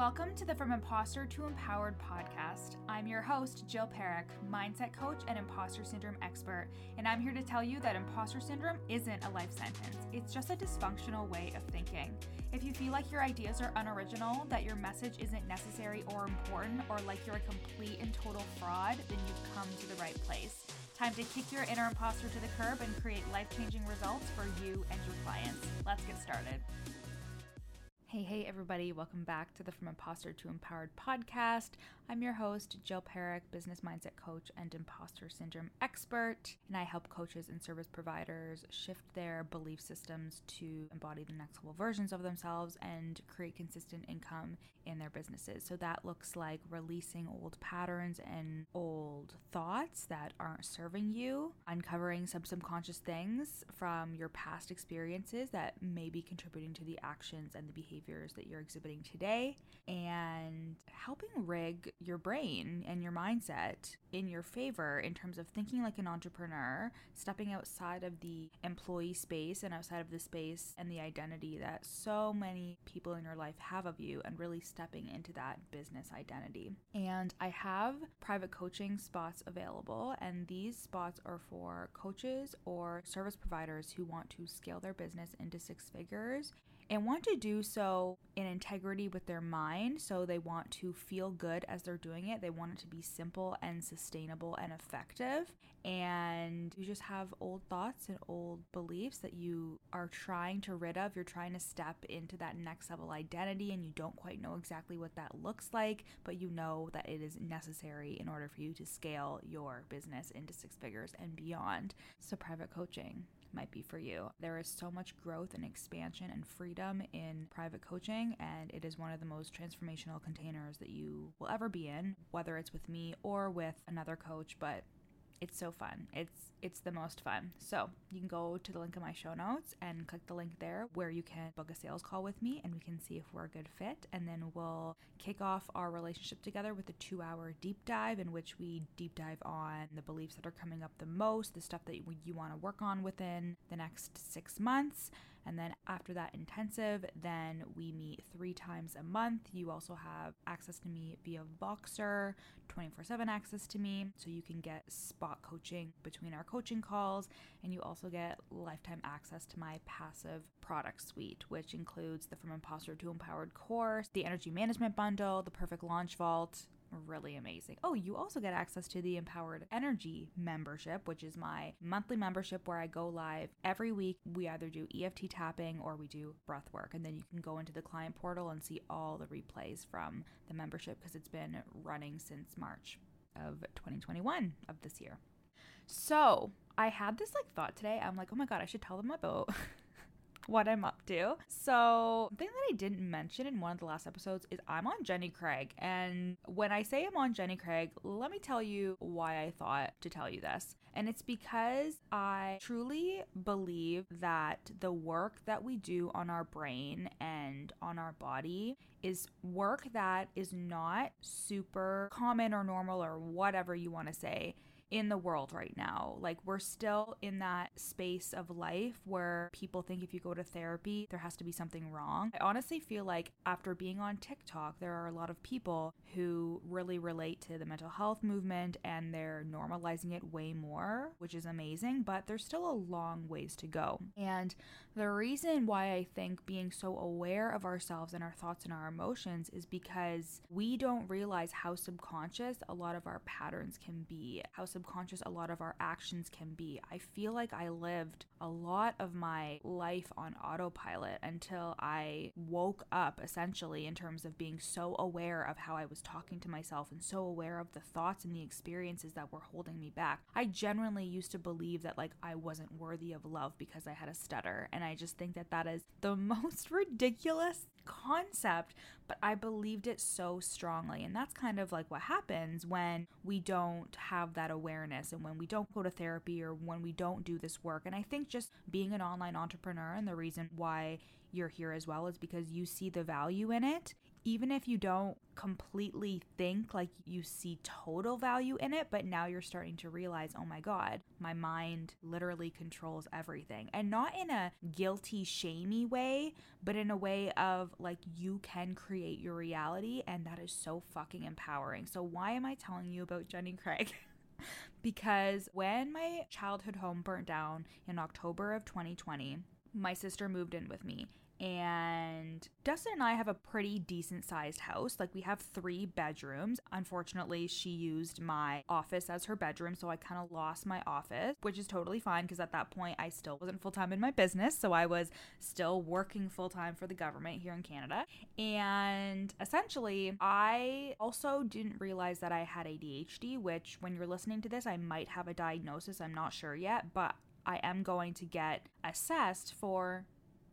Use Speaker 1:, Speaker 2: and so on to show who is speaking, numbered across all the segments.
Speaker 1: Welcome to the From Imposter to Empowered podcast. I'm your host, Jill Parekh, mindset coach and imposter syndrome expert, and I'm here to tell you that imposter syndrome isn't a life sentence. It's just a dysfunctional way of thinking. If you feel like your ideas are unoriginal, that your message isn't necessary or important, or like you're a complete and total fraud, then you've come to the right place. Time to kick your inner imposter to the curb and create life changing results for you and your clients. Let's get started. Hey, hey, everybody, welcome back to the From Imposter to Empowered podcast. I'm your host, Jill Parekh, business mindset coach and imposter syndrome expert, and I help coaches and service providers shift their belief systems to embody the next level versions of themselves and create consistent income in their businesses. So that looks like releasing old patterns and old thoughts that aren't serving you, uncovering some subconscious things from your past experiences that may be contributing to the actions and the behaviors that you're exhibiting today, and helping rig your brain and your mindset in your favor in terms of thinking like an entrepreneur, stepping outside of the employee space and outside of the space and the identity that so many people in your life have of you, and really stepping into that business identity. And I have private coaching spots available, and these spots are for coaches or service providers who want to scale their business into six figures and want to do so in integrity with their mind. So they want to feel good as they're doing it. They want it to be simple and sustainable and effective. And you just have old thoughts and old beliefs that you are trying to rid of. You're trying to step into that next level identity and you don't quite know exactly what that looks like, but you know that it is necessary in order for you to scale your business into six figures and beyond. So, private coaching might be for you. There is so much growth and expansion and freedom in private coaching, and it is one of the most transformational containers that you will ever be in, whether it's with me or with another coach. But it's so fun. It's it's the most fun. So you can go to the link in my show notes and click the link there where you can book a sales call with me and we can see if we're a good fit. And then we'll kick off our relationship together with a two hour deep dive in which we deep dive on the beliefs that are coming up the most, the stuff that you want to work on within the next six months. And then after that intensive, then we meet three times a month. You also have access to me via Voxer, 24 7 access to me. So you can get spot coaching between our coaching calls. And you also get lifetime access to my passive product suite, which includes the From Imposter to Empowered course, the Energy Management Bundle, the Perfect Launch Vault, really amazing. Oh, you also get access to the Empowered Energy membership, which is my monthly membership where I go live every week. We either do EFT tapping or we do breath work. And then you can go into the client portal and see all the replays from the membership because it's been running since March of 2021 of this year. So I had this like thought today. I'm like, oh my God, I should tell them about what I'm up to. So, thing that I didn't mention in one of the last episodes is I'm on Jenny Craig. And when I say I'm on Jenny Craig, let me tell you why I thought to tell you this. And it's because I truly believe that the work that we do on our brain and on our body is work that is not super common or normal or whatever you want to say in the world right now. Like, we're still in that space of life where people think if you go to therapy, there has to be something wrong. I honestly feel like after being on TikTok, there are a lot of people who really relate to the mental health movement and they're normalizing it way more, which is amazing, but there's still a long ways to go. And the reason why I think being so aware of ourselves and our thoughts and our emotions is because we don't realize how subconscious a lot of our patterns can be, how subconscious a lot of our actions can be. I feel like I lived a lot of my life on autopilot until I woke up essentially in terms of being so aware of how I was talking to myself and so aware of the thoughts and the experiences that were holding me back. I genuinely used to believe that like I wasn't worthy of love because I had a stutter and I just think that that is the most ridiculous concept, but I believed it so strongly. And that's kind of like what happens when we don't have that awareness and when we don't go to therapy or when we don't do this work. And I think just being an online entrepreneur and the reason why you're here as well is because you see the value in it even if you don't completely think like you see total value in it, but now you're starting to realize, oh my God, my mind literally controls everything. And not in a guilty, shamey way, but in a way of like you can create your reality. And that is so fucking empowering. So, why am I telling you about Jenny Craig? because when my childhood home burnt down in October of 2020, my sister moved in with me and Dustin and I have a pretty decent sized house. Like we have three bedrooms. Unfortunately, she used my office as her bedroom, so I kind of lost my office, which is totally fine because at that point I still wasn't full time in my business, so I was still working full time for the government here in Canada. And essentially, I also didn't realize that I had ADHD, which when you're listening to this, I might have a diagnosis. I'm not sure yet, but I am going to get assessed for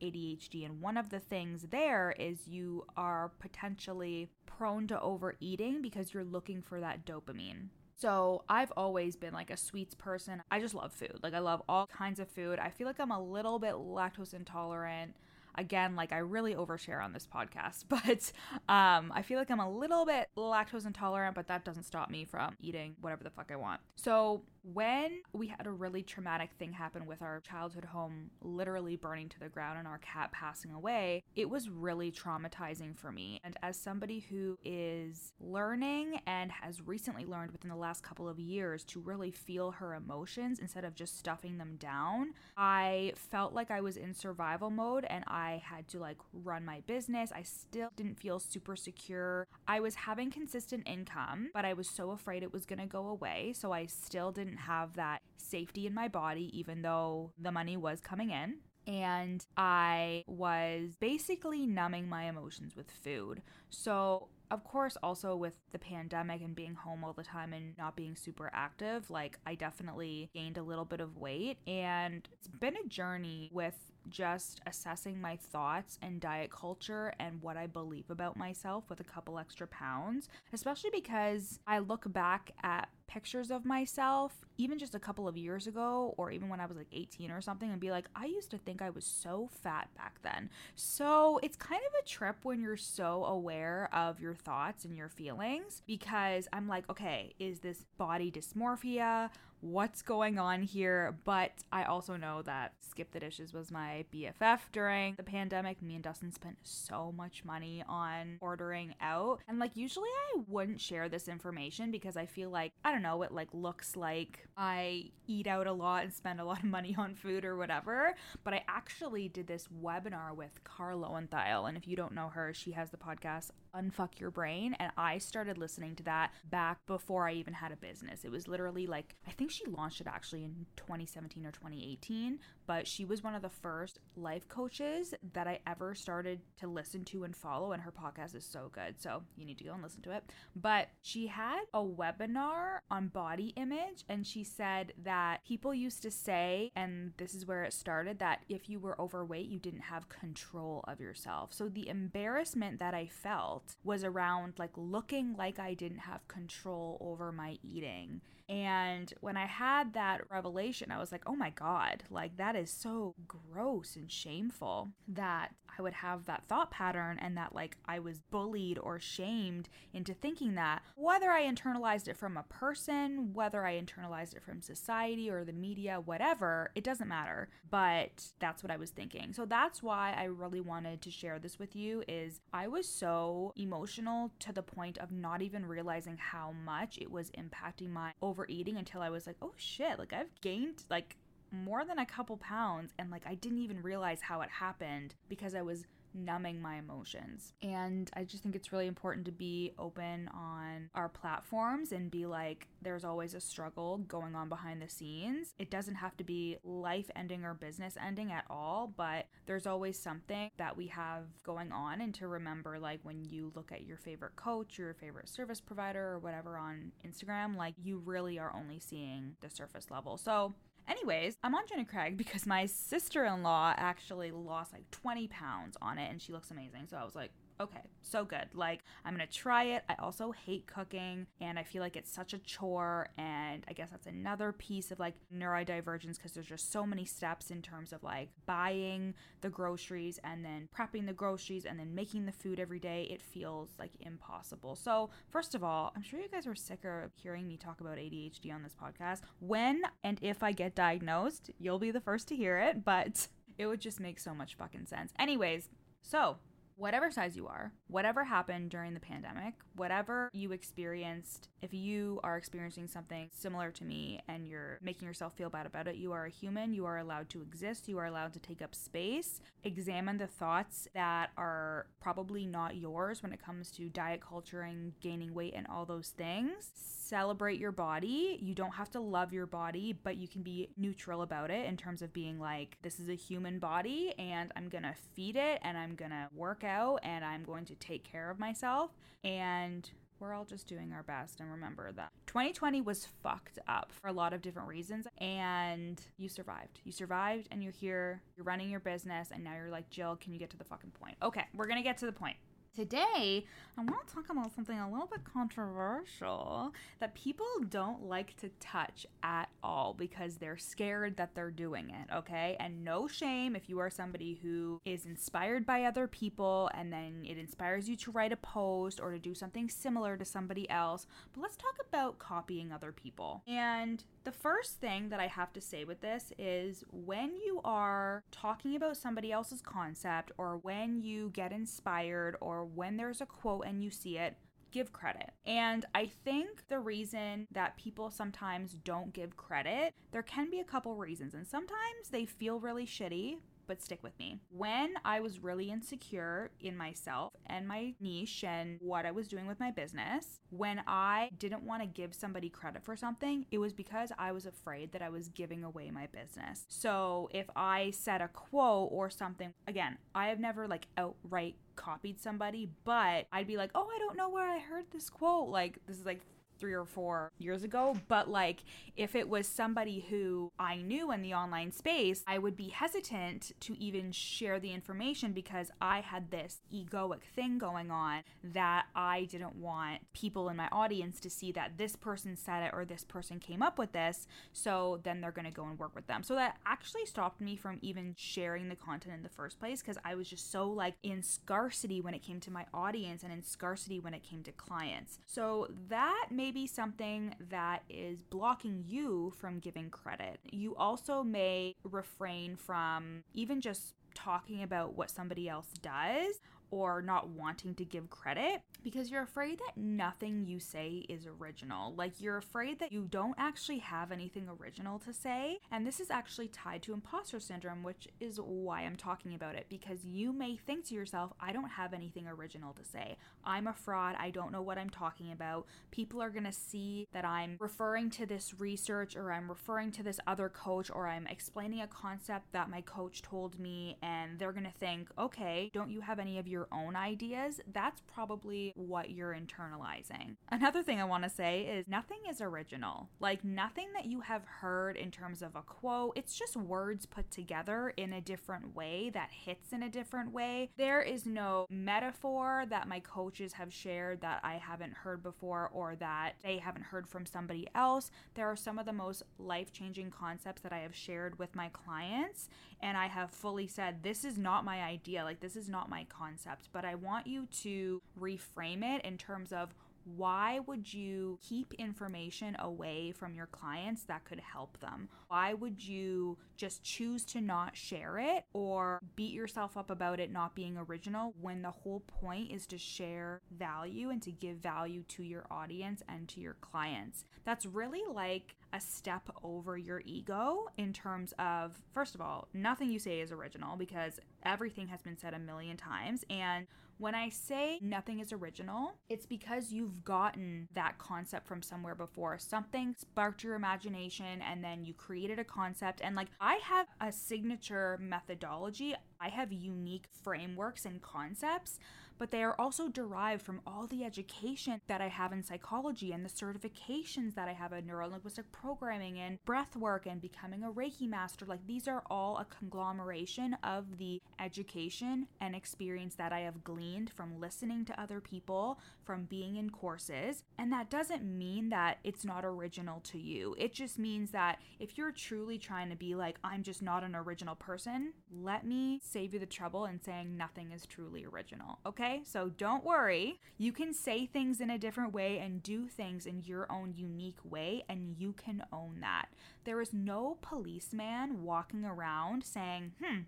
Speaker 1: ADHD. And one of the things there is you are potentially prone to overeating because you're looking for that dopamine. So I've always been like a sweets person. I just love food. Like I love all kinds of food. I feel like I'm a little bit lactose intolerant again, like I really overshare on this podcast, but um, I feel like I'm a little bit lactose intolerant, but that doesn't stop me from eating whatever the fuck I want. So when we had a really traumatic thing happen with our childhood home literally burning to the ground and our cat passing away, it was really traumatizing for me. And as somebody who is learning and has recently learned within the last couple of years to really feel her emotions instead of just stuffing them down, I felt like I was in survival mode and I had to like run my business. I still didn't feel super secure. I was having consistent income, but I was so afraid it was going to go away. So I still didn't didn't have that safety in my body, even though the money was coming in. And I was basically numbing my emotions with food. So, of course, also with the pandemic and being home all the time and not being super active, like I definitely gained a little bit of weight. And it's been a journey with just assessing my thoughts and diet culture and what I believe about myself with a couple extra pounds, especially because I look back at pictures of myself, even just a couple of years ago, or even when I was like 18 or something, and be like, I used to think I was so fat back then. So it's kind of a trip when you're so aware of your thoughts and your feelings because I'm like, okay, is this body dysmorphia? what's going on here. But I also know that Skip the Dishes was my BFF during the pandemic. Me and Dustin spent so much money on ordering out. And like, usually I wouldn't share this information because I feel like, I don't know, it like looks like I eat out a lot and spend a lot of money on food or whatever. But I actually did this webinar with Kara Loewentheil. And if you don't know her, she has the podcast Unfuck Your Brain. And I started listening to that back before I even had a business. It was literally like, I think she launched it actually in 2017 or 2018, but she was one of the first life coaches that I ever started to listen to and follow. And her podcast is so good. So you need to go and listen to it. But she had a webinar on body image. And she said that people used to say, and this is where it started, that if you were overweight, you didn't have control of yourself. So the embarrassment that I felt was around like looking like I didn't have control over my eating. And when I had that revelation, I was like, oh my God, like that is so gross and shameful that I would have that thought pattern and that like I was bullied or shamed into thinking that. Whether I internalized it from a person, whether I internalized it from society or the media, whatever, it doesn't matter. But that's what I was thinking. So that's why I really wanted to share this with you is I was so emotional to the point of not even realizing how much it was impacting my overeating until I was like, oh shit, like I've gained like more than a couple pounds and like I didn't even realize how it happened because I was numbing my emotions. And I just think it's really important to be open on our platforms and be like, there's always a struggle going on behind the scenes. It doesn't have to be life ending or business ending at all, but there's always something that we have going on. And to remember, like, when you look at your favorite coach, your favorite service provider, or whatever on Instagram, like, you really are only seeing the surface level. So, Anyways, I'm on Jenny Craig because my sister in law actually lost like 20 pounds on it and she looks amazing. So I was like, Okay, so good. Like, I'm gonna try it. I also hate cooking and I feel like it's such a chore. And I guess that's another piece of like neurodivergence because there's just so many steps in terms of like buying the groceries and then prepping the groceries and then making the food every day. It feels like impossible. So, first of all, I'm sure you guys are sick of hearing me talk about ADHD on this podcast. When and if I get diagnosed, you'll be the first to hear it, but it would just make so much fucking sense. Anyways, so whatever size you are, whatever happened during the pandemic, whatever you experienced, if you are experiencing something similar to me and you're making yourself feel bad about it, you are a human. You are allowed to exist. You are allowed to take up space. Examine the thoughts that are probably not yours when it comes to diet culture and gaining weight and all those things. Celebrate your body. You don't have to love your body, but you can be neutral about it in terms of being like, this is a human body and I'm gonna feed it and I'm gonna work and I'm going to take care of myself. And we're all just doing our best. And remember that 2020 was fucked up for a lot of different reasons. And you survived. You survived and you're here. You're running your business and now you're like jill can you get to the fucking point? Okay we're gonna get to the point Today, I want to talk about something a little bit controversial that people don't like to touch at all because they're scared that they're doing it, okay? And no shame if you are somebody who is inspired by other people and then it inspires you to write a post or to do something similar to somebody else. But let's talk about copying other people. And the first thing that I have to say with this is when you are talking about somebody else's concept or when you get inspired or when there's a quote and you see it, give credit. And I think the reason that people sometimes don't give credit, there can be a couple reasons. And sometimes they feel really shitty but stick with me. When I was really insecure in myself and my niche and what I was doing with my business, when I didn't want to give somebody credit for something, it was because I was afraid that I was giving away my business. So if I said a quote or something, again, I have never like outright copied somebody, but I'd be like, oh, I don't know where I heard this quote. Like, this is like three or four years ago. But like, if it was somebody who I knew in the online space, I would be hesitant to even share the information because I had this egoic thing going on that I didn't want people in my audience to see that this person said it or this person came up with this. So then they're going to go and work with them. So that actually stopped me from even sharing the content in the first place because I was just so like in scarcity when it came to my audience and in scarcity when it came to clients. So that made may be something that is blocking you from giving credit. You also may refrain from even just talking about what somebody else does or not wanting to give credit because you're afraid that nothing you say is original. Like you're afraid that you don't actually have anything original to say. And this is actually tied to imposter syndrome, which is why I'm talking about it because you may think to yourself, I don't have anything original to say. I'm a fraud. I don't know what I'm talking about. People are going to see that I'm referring to this research or I'm referring to this other coach or I'm explaining a concept that my coach told me and they're going to think, okay, don't you have any of your your own ideas, that's probably what you're internalizing. Another thing I want to say is nothing is original. Like nothing that you have heard in terms of a quote, it's just words put together in a different way that hits in a different way. There is no metaphor that my coaches have shared that I haven't heard before or that they haven't heard from somebody else. There are some of the most life changing concepts that I have shared with my clients, and I have fully said, This is not my idea. Like, this is not my concept concept, but I want you to reframe it in terms of why would you keep information away from your clients that could help them? Why would you just choose to not share it or beat yourself up about it not being original when the whole point is to share value and to give value to your audience and to your clients? That's really like a step over your ego in terms of, first of all, nothing you say is original because everything has been said a million times. And when I say nothing is original, it's because you've gotten that concept from somewhere before. Something sparked your imagination and then you created a concept. And like, I have a signature methodology, I have unique frameworks and concepts but they are also derived from all the education that I have in psychology and the certifications that I have in neurolinguistic programming and breath work and becoming a Reiki master. Like these are all a conglomeration of the education and experience that I have gleaned gleaned from listening to other people, from being in courses. And that doesn't mean that it's not original to you. It just means that if you're truly trying to be like, I'm just not an original person, let me save you the trouble in saying nothing is truly original. Okay? So don't worry. You can say things in a different way and do things in your own unique way, and you can own that. There is no policeman walking around saying, hmm,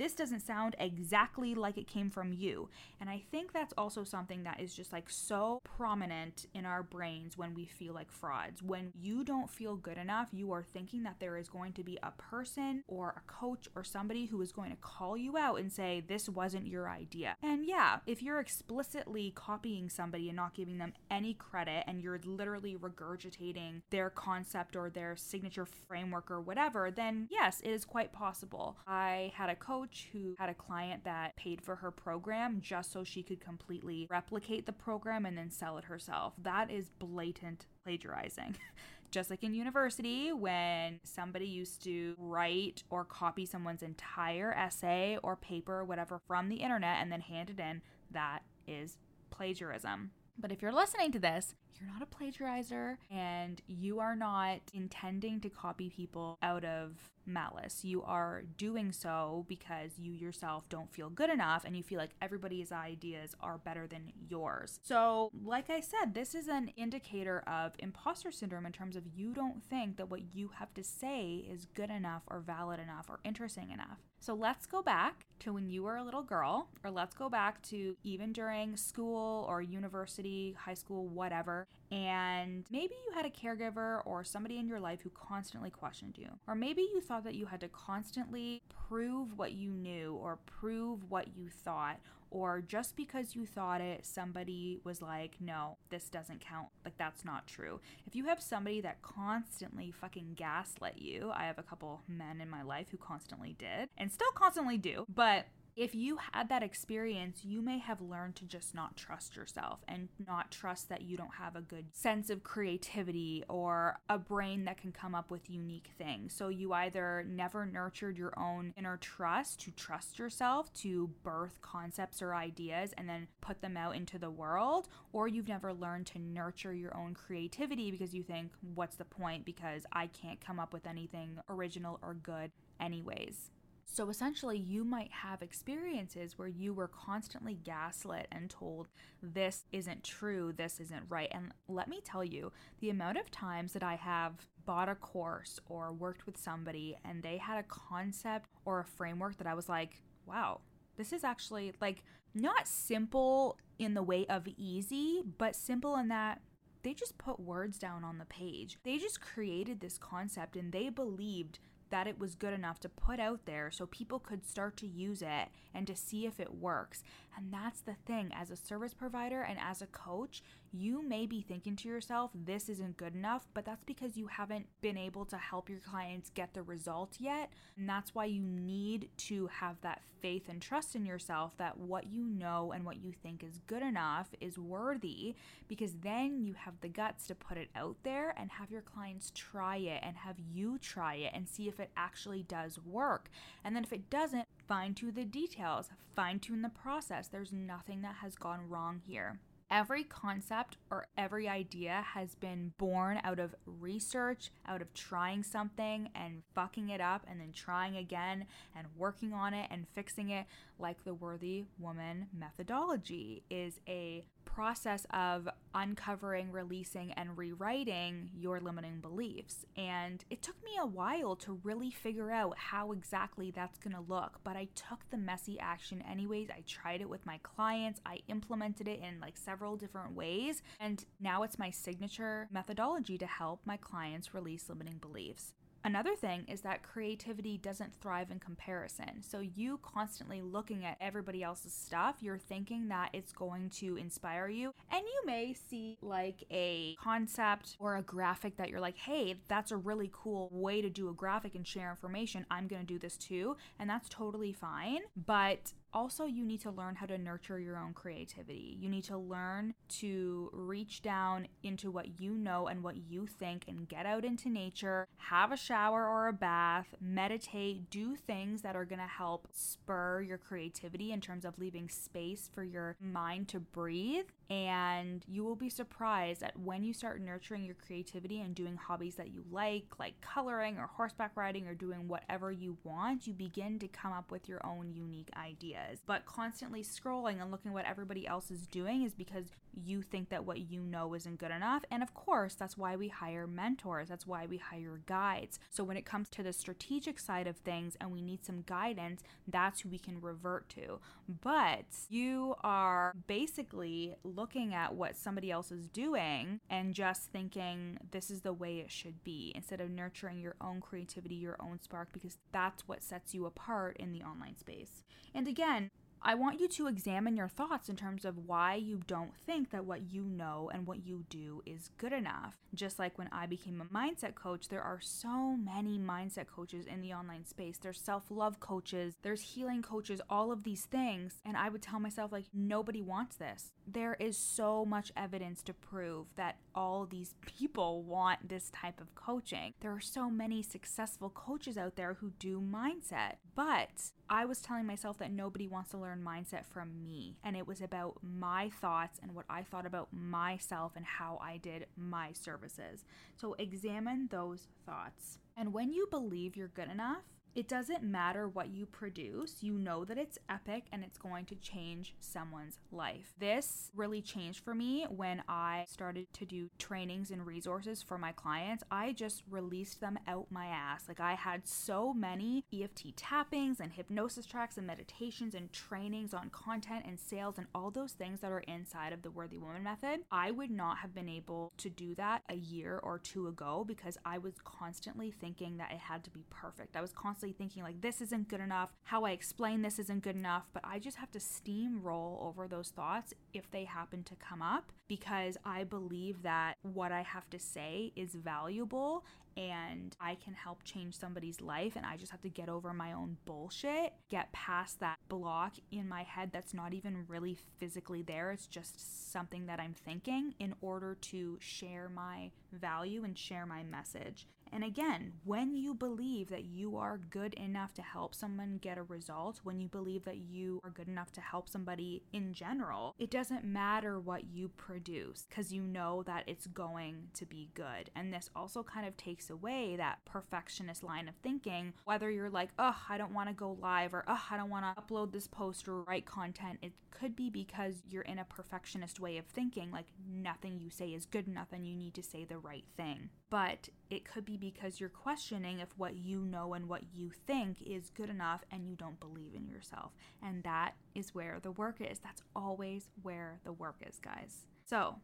Speaker 1: this doesn't sound exactly like it came from you. And I think that's also something that is just like so prominent in our brains when we feel like frauds. When you don't feel good enough, you are thinking that there is going to be a person or a coach or somebody who is going to call you out and say, This wasn't your idea. And yeah, if you're explicitly copying somebody and not giving them any credit and you're literally regurgitating their concept or their signature framework or whatever, then yes, it is quite possible. I had a coach coach who had a client that paid for her program just so she could completely replicate the program and then sell it herself. That is blatant plagiarizing. just like in university, when somebody used to write or copy someone's entire essay or paper or whatever from the internet and then hand it in, that is plagiarism. But if you're listening to this, you're not a plagiarizer and you are not intending to copy people out of malice. You are doing so because you yourself don't feel good enough and you feel like everybody's ideas are better than yours. So, like I said, this is an indicator of imposter syndrome in terms of you don't think that what you have to say is good enough or valid enough or interesting enough. So, let's go back to when you were a little girl, or let's go back to even during school or university, high school, whatever, and maybe you had a caregiver or somebody in your life who constantly questioned you. Or maybe you thought that you had to constantly prove what you knew or prove what you thought. Or just because you thought it, somebody was like, no, this doesn't count. Like, that's not true. If you have somebody that constantly fucking gaslit you, I have a couple men in my life who constantly did and still constantly do, but if you had that experience, you may have learned to just not trust yourself and not trust that you don't have a good sense of creativity or a brain that can come up with unique things. So you either never nurtured your own inner trust to trust yourself to birth concepts or ideas and then put them out into the world, or you've never learned to nurture your own creativity because you think, what's the point? Because I can't come up with anything original or good, anyways. So essentially, you might have experiences where you were constantly gaslit and told, this isn't true, this isn't right. And let me tell you, the amount of times that I have bought a course or worked with somebody and they had a concept or a framework that I was like, wow, this is actually like not simple in the way of easy, but simple in that they just put words down on the page. They just created this concept and they believed that it was good enough to put out there so people could start to use it and to see if it works. And that's the thing as a service provider and as a coach, you may be thinking to yourself, this isn't good enough, but that's because you haven't been able to help your clients get the result yet. And that's why you need to have that faith and trust in yourself that what you know and what you think is good enough is worthy, because then you have the guts to put it out there and have your clients try it and have you try it and see if it actually does work. And then if it doesn't, fine tune the details, fine tune the process. There's nothing that has gone wrong here. Every concept or every idea has been born out of research, out of trying something and fucking it up, and then trying again and working on it and fixing it, like the Worthy Woman methodology is a process of uncovering, releasing, and rewriting your limiting beliefs. And it took me a while to really figure out how exactly that's going to look, but I took the messy action anyways. I tried it with my clients, I implemented it in like several different ways, and now it's my signature methodology to help my clients release limiting beliefs. Another thing is that creativity doesn't thrive in comparison. So, you constantly looking at everybody else's stuff, you're thinking that it's going to inspire you. And you may see like a concept or a graphic that you're like, hey, that's a really cool way to do a graphic and share information. I'm going to do this too. And that's totally fine. But Also, you need to learn how to nurture your own creativity. You need to learn to reach down into what you know and what you think and get out into nature, have a shower or a bath, meditate, do things that are going to help spur your creativity in terms of leaving space for your mind to breathe. And you will be surprised at when you start nurturing your creativity and doing hobbies that you like, like coloring or horseback riding or doing whatever you want, you begin to come up with your own unique ideas. But constantly scrolling and looking what everybody else is doing is because you think that what you know isn't good enough. And of course, that's why we hire mentors, that's why we hire guides. So when it comes to the strategic side of things and we need some guidance, that's who we can revert to. But you are basically looking at what somebody else is doing and just thinking this is the way it should be instead of nurturing your own creativity, your own spark, because that's what sets you apart in the online space. And again, I want you to examine your thoughts in terms of why you don't think that what you know and what you do is good enough. Just like when I became a mindset coach, there are so many mindset coaches in the online space. There's self love coaches, there's healing coaches, all of these things. And I would tell myself, like, nobody wants this. There is so much evidence to prove that all these people want this type of coaching. There are so many successful coaches out there who do mindset. But I was telling myself that nobody wants to learn mindset from me. And it was about my thoughts and what I thought about myself and how I did my services. So examine those thoughts. And when you believe you're good enough, it doesn't matter what you produce, you know that it's epic and it's going to change someone's life. This really changed for me when I started to do trainings and resources for my clients. I just released them out my ass. Like, I had so many EFT tappings and hypnosis tracks and meditations and trainings on content and sales and all those things that are inside of the Worthy Woman method. I would not have been able to do that a year or two ago because I was constantly thinking that it had to be perfect. I was constantly constantly thinking, like, this isn't good enough. How I explain this isn't good enough. But I just have to steamroll over those thoughts if they happen to come up because I believe that what I have to say is valuable and I can help change somebody's life. And I just have to get over my own bullshit, get past that block in my head that's not even really physically there. It's just something that I'm thinking in order to share my value and share my message. And again, when you believe that you are good enough to help someone get a result, when you believe that you are good enough to help somebody in general, it doesn't matter what you produce because you know that it's going to be good. And this also kind of takes away that perfectionist line of thinking, whether you're like, oh, I don't want to go live or oh, I don't want to upload this post or write content. It could be because you're in a perfectionist way of thinking, like nothing you say is good enough and you need to say the right thing. But it could be because you're questioning if what you know and what you think is good enough and you don't believe in yourself. And that is where the work is. That's always where the work is, guys. So,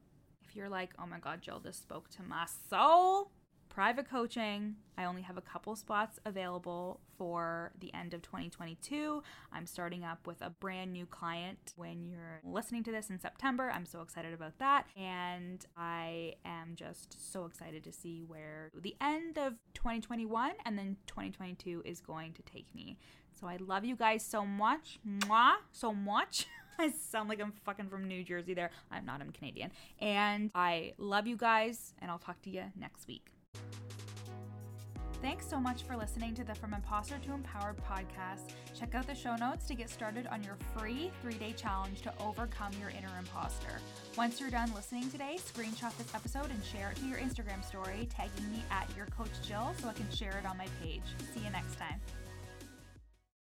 Speaker 1: if you're like, oh my God, Jill, this spoke to my soul, private coaching. I only have a couple spots available for the end of 2022. I'm starting up with a brand new client when you're listening to this in September. I'm so excited about that. And I am just so excited to see where the end of 2021 and then 2022 is going to take me. So I love you guys so much. Mwah, so much. I sound like I'm fucking from New Jersey there. I'm not, I'm Canadian. And I love you guys, and I'll talk to you next week. Thanks so much for listening to the From Imposter to Empowered podcast. Check out the show notes to get started on your free three day challenge to overcome your inner imposter. Once you're done listening today, screenshot this episode and share it to your Instagram story, tagging me at your coach Jill so I can share it on my page. See you next time.